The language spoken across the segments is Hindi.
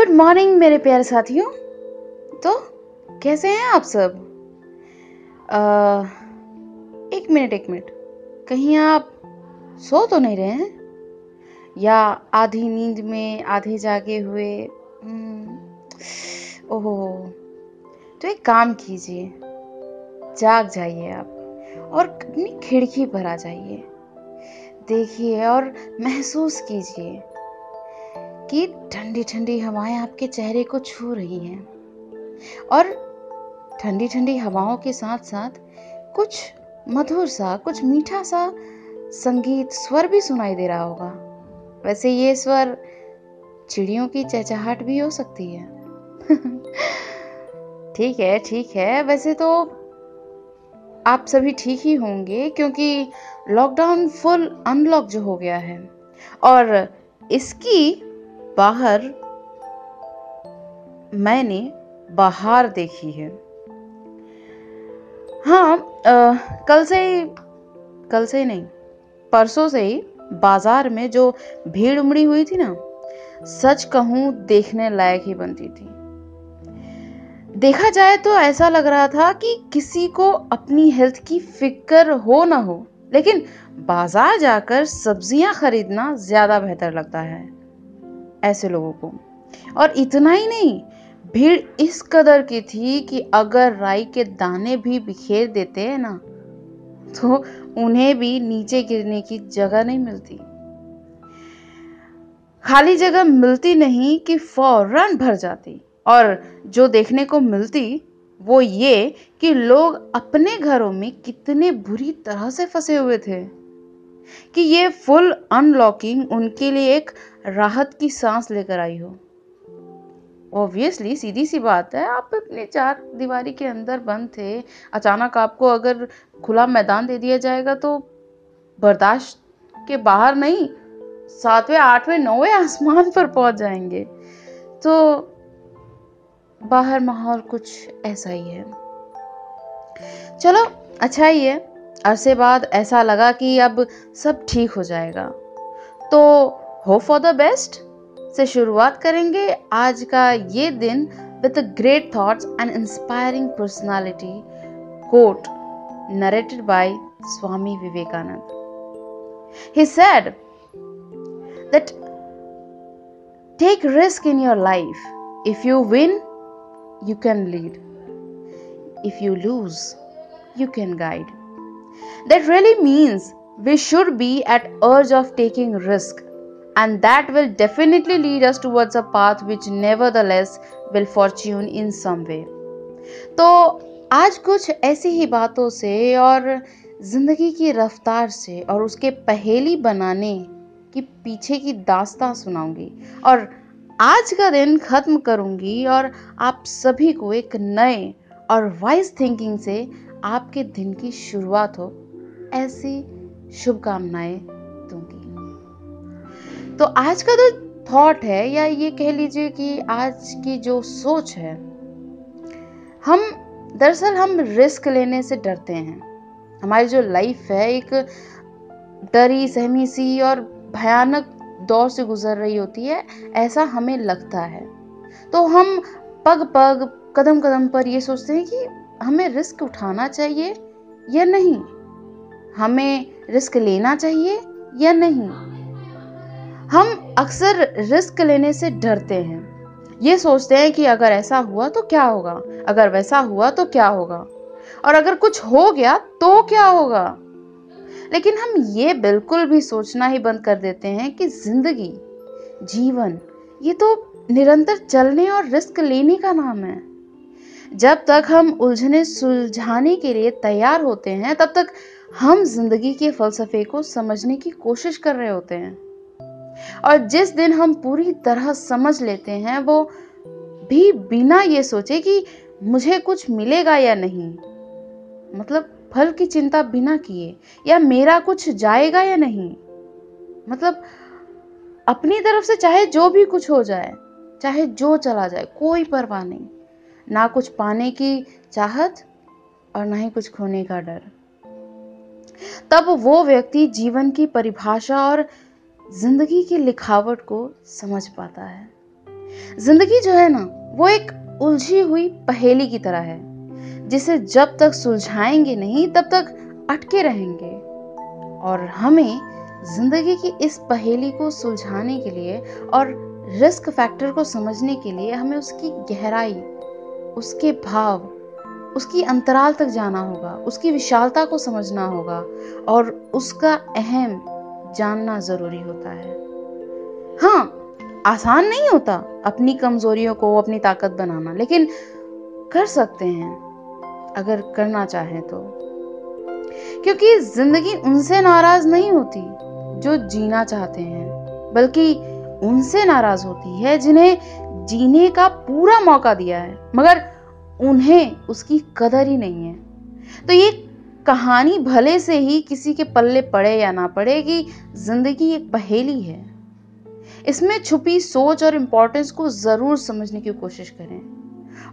गुड मॉर्निंग मेरे प्यारे साथियों। तो कैसे हैं आप सब? आ, एक मिनट एक मिनट। कहीं आप सो तो नहीं रहे हैं? या आधी नींद में आधे जागे हुए हम्म, ओहो। तो एक काम कीजिए जाग जाइए आप और अपनी खिड़की पर आ जाइए। देखिए और महसूस कीजिए कि ठंडी ठंडी हवाएँ आपके चेहरे को छू रही हैं। और ठंडी ठंडी हवाओं के साथ साथ कुछ मधुर सा, कुछ मीठा सा संगीत स्वर भी सुनाई दे रहा होगा। वैसे ये स्वर चिड़ियों की चहचहाट भी हो सकती है। ठीक है ठीक है। वैसे तो आप सभी ठीक ही होंगे क्योंकि लॉकडाउन फुल अनलॉक जो हो गया है। और इसकी बाहर मैंने बाहर देखी है। हाँ आ, कल से ही कल से ही नहीं परसों से ही बाज़ार में जो भीड़ उमड़ी हुई थी ना सच कहूँ देखने लायक ही बनती थी। देखा जाए तो ऐसा लग रहा था कि किसी को अपनी हेल्थ की फ़िक्र हो ना हो लेकिन बाज़ार जाकर सब्ज़ियाँ खरीदना ज़्यादा बेहतर लगता है। ऐसे लोगों को। और इतना ही नहीं, भीड़ इस कदर की थी कि अगर राई के दाने भी बिखेर देते हैं ना तो उन्हें भी नीचे गिरने की जगह नहीं मिलती। खाली जगह मिलती नहीं कि फ़ौरन भर जाती। और जो देखने को मिलती, वो ये कि लोग अपने घरों में कितने बुरी तरह से फंसे हुए थे। कि ये फुल अनलॉकिंग उनके लिए एक राहत की सांस लेकर आई हो। ऑब्वियसली सीधी सी बात है, आप अपने चार दीवारी के अंदर बंद थे। अचानक आपको अगर खुला मैदान दे दिया जाएगा तो बर्दाश्त के बाहर नहीं, सातवें, आठवें, नौवें आसमान पर पहुँच जाएँगे। तो बाहर माहौल कुछ ऐसा ही है। चलो अच्छा ही है। अरसे बाद ऐसा लगा कि अब सब ठीक हो जाएगा। तो होप फॉर द बेस्ट से शुरुआत करेंगे आज का ये दिन with great thoughts and inspiring personality quote narrated by Swami Vivekananda he said that take risk in your life if you win you can lead if you lose you can guide that really means we should be at urge of taking risk and that will definitely lead us towards a path which nevertheless will fortune in some way. तो आज कुछ ऐसी ही बातों से और ज़िंदगी की रफ्तार से और उसके पहेली बनाने की पीछे की दास्तां सुनाऊँगी। और आज का दिन ख़त्म करूँगी और आप सभी को एक नए और वाइज थिंकिंग से आपके दिन की शुरुआत हो। ऐसी शुभकामनाएँ। तो आज का जो थॉट है, या ये कह लीजिए कि आज की जो सोच है, हम, दरअसल हम रिस्क लेने से डरते हैं। हमारी जो लाइफ है, एक डरी, सहमी सी और भयानक दौर से गुजर रही होती है, ऐसा हमें लगता है। तो हम पग पग, कदम कदम पर ये सोचते हैं कि हमें रिस्क उठाना चाहिए या नहीं? हमें रिस्क लेना चाहिए या नहीं? हम अक्सर रिस्क लेने से डरते हैं। ये सोचते हैं कि अगर ऐसा हुआ तो क्या होगा? अगर वैसा हुआ तो क्या होगा? और अगर कुछ हो गया तो क्या होगा? लेकिन हम ये बिल्कुल भी सोचना ही बंद कर देते हैं कि ज़िंदगी, जीवन, ये तो निरंतर चलने और रिस्क लेने का नाम है। जब तक हम उलझने सुलझाने के लिए तैयार होते हैं, तब तक हम ज़िंदगी के फलसफे को समझने की कोशिश कर रहे होते हैं। और जिस दिन हम पूरी तरह समझ लेते हैं, वो भी बिना ये सोचे कि मुझे कुछ मिलेगा या नहीं। मतलब फल की चिंता बिना किए, या मेरा कुछ जाएगा या नहीं। मतलब अपनी तरफ़ से चाहे जो भी कुछ हो जाए, चाहे जो चला जाए, कोई परवाह नहीं। ना कुछ पाने की चाहत और ना ही कुछ खोने का डर। तब वो व्यक्ति जीवन की परिभाषा और ज़िंदगी की लिखावट को समझ पाता है। ज़िंदगी जो है ना, वो एक उलझी हुई पहेली की तरह है, जिसे जब तक सुलझाएँगे नहीं, तब तक अटके रहेंगे। और हमें ज़िंदगी की इस पहेली को सुलझाने के लिए और रिस्क फैक्टर को समझने के लिए हमें उसकी गहराई, उसके भाव, उसकी अंतराल तक जाना होगा, उसकी विशालता को समझना होगा और उसका अहम जानना ज़रूरी होता है। हाँ आसान नहीं होता अपनी कमजोरियों को, अपनी ताकत बनाना, लेकिन कर सकते हैं, अगर करना चाहें तो। क्योंकि ज़िंदगी उनसे नाराज़ नहीं होती जो जीना चाहते हैं, बल्कि उनसे नाराज़ होती है जिन्हें जीने का पूरा मौका दिया है, मगर उन्हें उसकी कदर ही नहीं है। तो ये कहानी भले से ही किसी के पल्ले पड़े या ना पड़े कि ज़िंदगी एक पहेली है। इसमें छुपी सोच और इम्पोर्टेंस को ज़रूर समझने की कोशिश करें।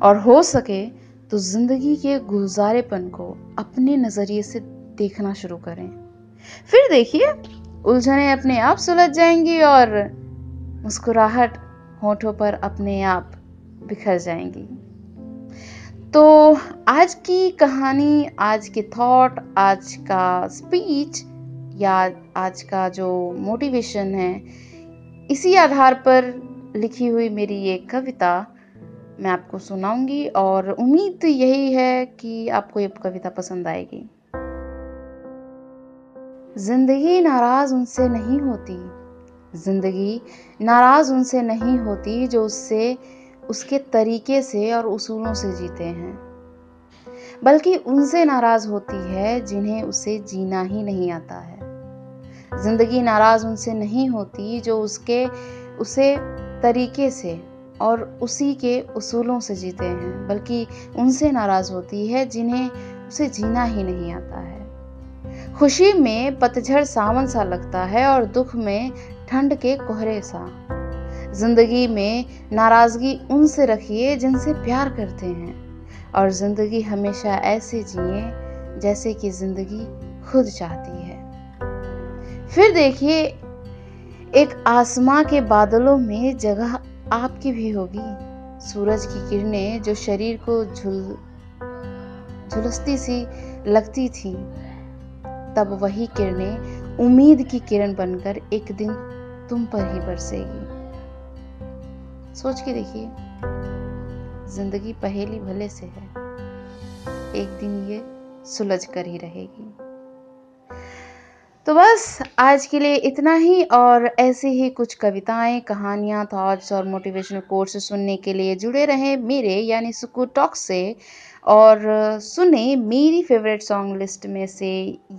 और हो सके तो ज़िंदगी के गुलजारेपन को अपने नज़रिए से देखना शुरू करें। फिर देखिए, उलझने अपने आप सुलझ जाएँगी और मुस्कुराहट होठों पर अपने आप बिखर जाएँगी। तो आज की कहानी, आज के थॉट आज का स्पीच या आज का जो मोटिवेशन है, इसी आधार पर लिखी हुई मेरी ये कविता मैं आपको सुनाऊँगी और उम्मीद यही है कि आपको ये कविता पसंद आएगी। ज़िंदगी नाराज़ उनसे नहीं होती, ज़िंदगी नाराज़ उनसे नहीं होती जो उससे उसके तरीके से और उसूलों से जीते हैं। बल्कि उनसे नाराज़ होती है जिन्हें उसे जीना ही नहीं आता है। ज़िंदगी नाराज़ उनसे नहीं होती जो उसके, उसे तरीके से और उसी के उसूलों से जीते हैं, बल्कि उनसे नाराज़ होती है जिन्हें उसे जीना ही नहीं आता है। खुशी में पतझड़ सावन सा लगता है और दुख में ठंड के कोहरे सा। ज़िंदगी में नाराज़गी उनसे रखिए जिनसे प्यार करते हैं। और ज़िंदगी हमेशा ऐसे जिए जैसे कि ज़िंदगी खुद चाहती है। फिर देखिए, एक आसमां के बादलों में जगह आपकी भी होगी। सूरज की किरणें जो शरीर को झुल, झुलसती सी लगती थी, तब वही किरणें उम्मीद की किरण बनकर एक दिन तुम पर ही बरसेगी। सोच के देखिए, ज़िंदगी पहेली भले से है, एक दिन ये सुलझ कर ही रहेगी। तो बस, आज के लिए इतना ही, और ऐसे ही कुछ कविताएँ, कहानियाँ थॉट्स और मोटिवेशनल कोर्स सुनने के लिए जुड़े रहें मेरे, यानी सुकू टॉक से, और सुने मेरी फेवरेट सॉन्ग लिस्ट में से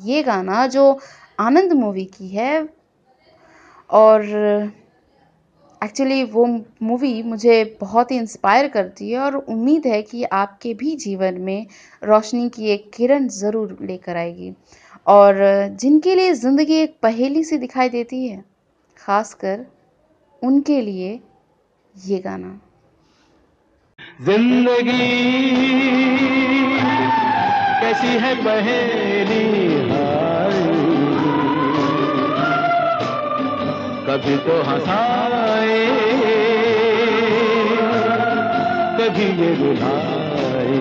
ये गाना जो आनंद मूवी की है, और एक्चुअली वो मूवी मुझे बहुत ही इंस्पायर करती है और उम्मीद है कि आपके भी जीवन में रोशनी की एक किरण ज़रूर लेकर आएगी। और जिनके लिए ज़िंदगी एक पहेली सी दिखाई देती है, खासकर उनके लिए ये गाना। ज़िंदगी कैसी है पहेली? कभी तो हंसाए, कभी ये रुलाए।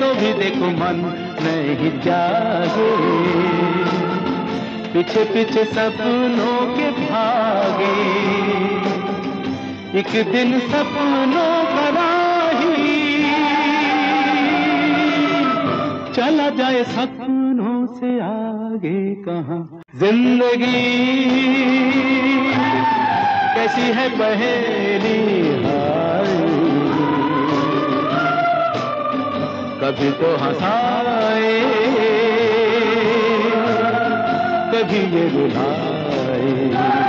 तो भी देखो मन नहीं जागे, पीछे पीछे सपनों के भागे। एक दिन सपनों ही, चला जाए सपनों से आगे कहा। ज़िंदगी। कैसी है पहेली कभी तो हंसाए कभी ये रुलाए।